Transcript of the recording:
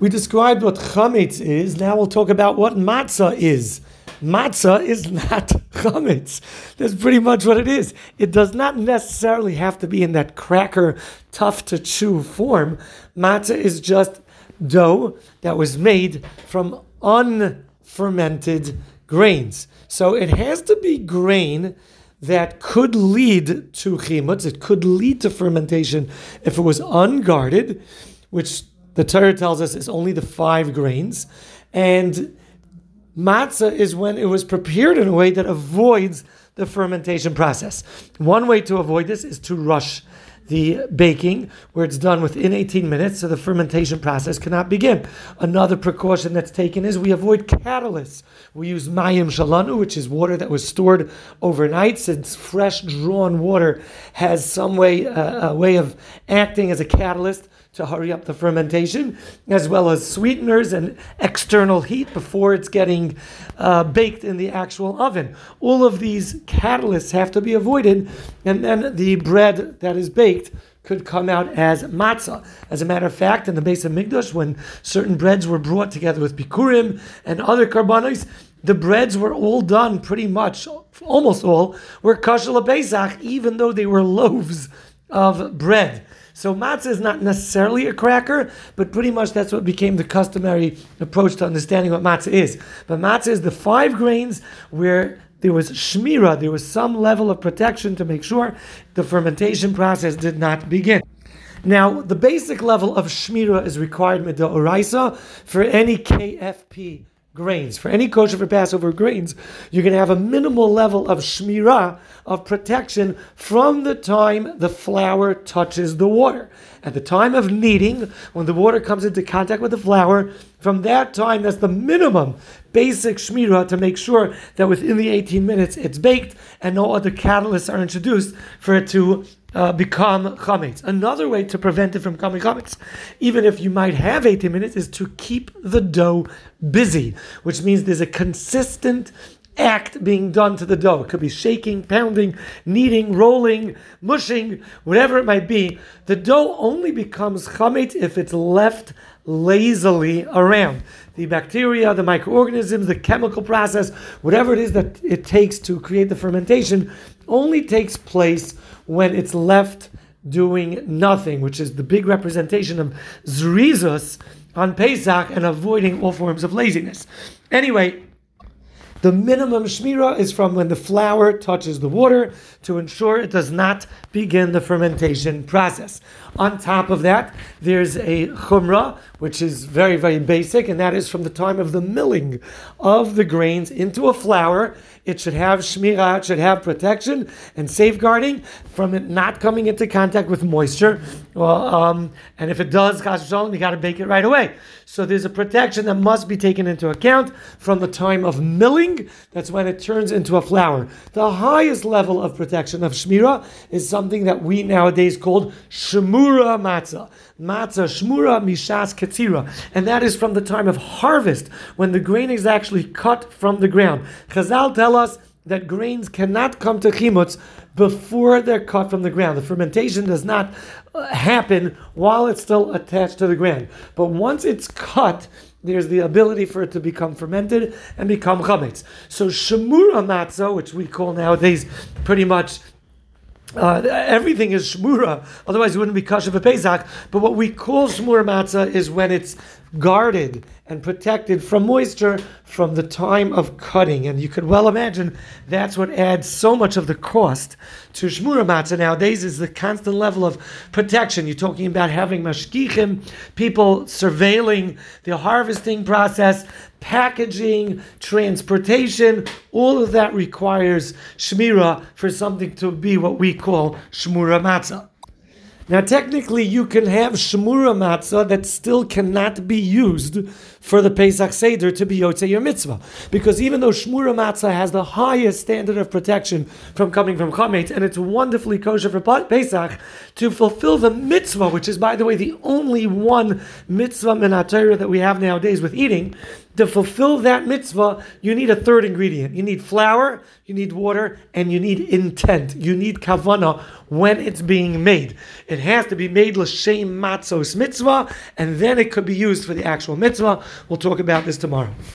We described what chametz is. Now we'll talk about what matzah is. Matzah is not chametz. That's pretty much what it is. It does not necessarily have to be in that cracker, tough to chew form. Matzah is just dough that was made from unfermented grains. So it has to be grain that could lead to chimutz. It could lead to fermentation if it was unguarded, which the Torah tells us is only the five grains. And matzah is when it was prepared in a way that avoids the fermentation process. One way to avoid this is to rush the baking, where it's done within 18 minutes, so the fermentation process cannot begin. Another precaution that's taken is we avoid catalysts. We use mayim shalanu, which is water that was stored overnight, since fresh drawn water has some way uh, a way of acting as a catalyst to hurry up the fermentation, as well as sweeteners and external heat before it's getting uh, baked in the actual oven. All of these catalysts have to be avoided, and then the bread that is baked could come out as matzah. As a matter of fact, in the Beis HaMikdash, when certain breads were brought together with bikurim and other karbanos, the breads were all done pretty much, almost all, were kashal Pesach, even though they were loaves of bread. So matzah is not necessarily a cracker, but pretty much that's what became the customary approach to understanding what matzah is. But matzah is the five grains where there was shmira, there was some level of protection to make sure the fermentation process did not begin. Now, the basic level of shmira is required midoraisa for any KFP grains. For any kosher for Passover grains, you're going to have a minimal level of shmirah, of protection, from the time the flour touches the water. At the time of kneading, when the water comes into contact with the flour, from that time, that's the minimum basic shmirah to make sure that within the 18 minutes it's baked and no other catalysts are introduced for it to uh, become chametz. Another way to prevent it from becoming chametz, even if you might have 18 minutes, is to keep the dough busy, which means there's a consistent act being done to the dough. It could be shaking, pounding, kneading, rolling, mushing, whatever it might be. The dough only becomes chametz if it's left lazily around. The bacteria, the microorganisms, the chemical process, whatever it is that it takes to create the fermentation, only takes place when it's left doing nothing, which is the big representation of zrizus on Pesach and avoiding all forms of laziness. Anyway, the minimum shmira is from when the flour touches the water to ensure it does not begin the fermentation process. On top of that, there's a chumrah, which is very, very basic, and that is from the time of the milling of the grains into a flour it should have shmirah, it should have protection and safeguarding from it not coming into contact with moisture. Well, um, and if it does, shalom, you got to bake it right away. So there's a protection that must be taken into account from the time of milling. That's when it turns into a flower. The highest level of protection of shmirah is something that we nowadays call shmura matzah matzah shmura mishas ketzira, and that is from the time of harvest when the grain is actually cut from the ground. Chazal tell us that grains cannot come to chimutz before they're cut from the ground. The fermentation does not uh, happen while it's still attached to the ground, but once it's cut. There's the ability for it to become fermented and become chametz. So shemura matzah, which we call nowadays pretty much uh, everything is shmura, otherwise it wouldn't be kosher for Pesach. But what we call shmura matzah is when it's guarded and protected from moisture from the time of cutting. And you could well imagine that's what adds so much of the cost to Shmura Matzah nowadays is the constant level of protection. You're talking about having mashgichim, people surveilling the harvesting process, packaging, transportation, all of that requires Shmira for something to be what we call Shmura Matzah. Now, technically, you can have shmura matzah that still cannot be used for the Pesach Seder to be Yotzei your mitzvah. Because even though shmura matzah has the highest standard of protection from coming from chametz, and it's wonderfully kosher for Pesach, to fulfill the mitzvah, which is, by the way, the only one mitzvah minatayra that we have nowadays with eating, to fulfill that mitzvah, you need a third ingredient. You need flour, you need water, and you need intent. You need kavana when it's being made. It has to be made l'shem matzos mitzvah, and then it could be used for the actual mitzvah. We'll talk about this tomorrow.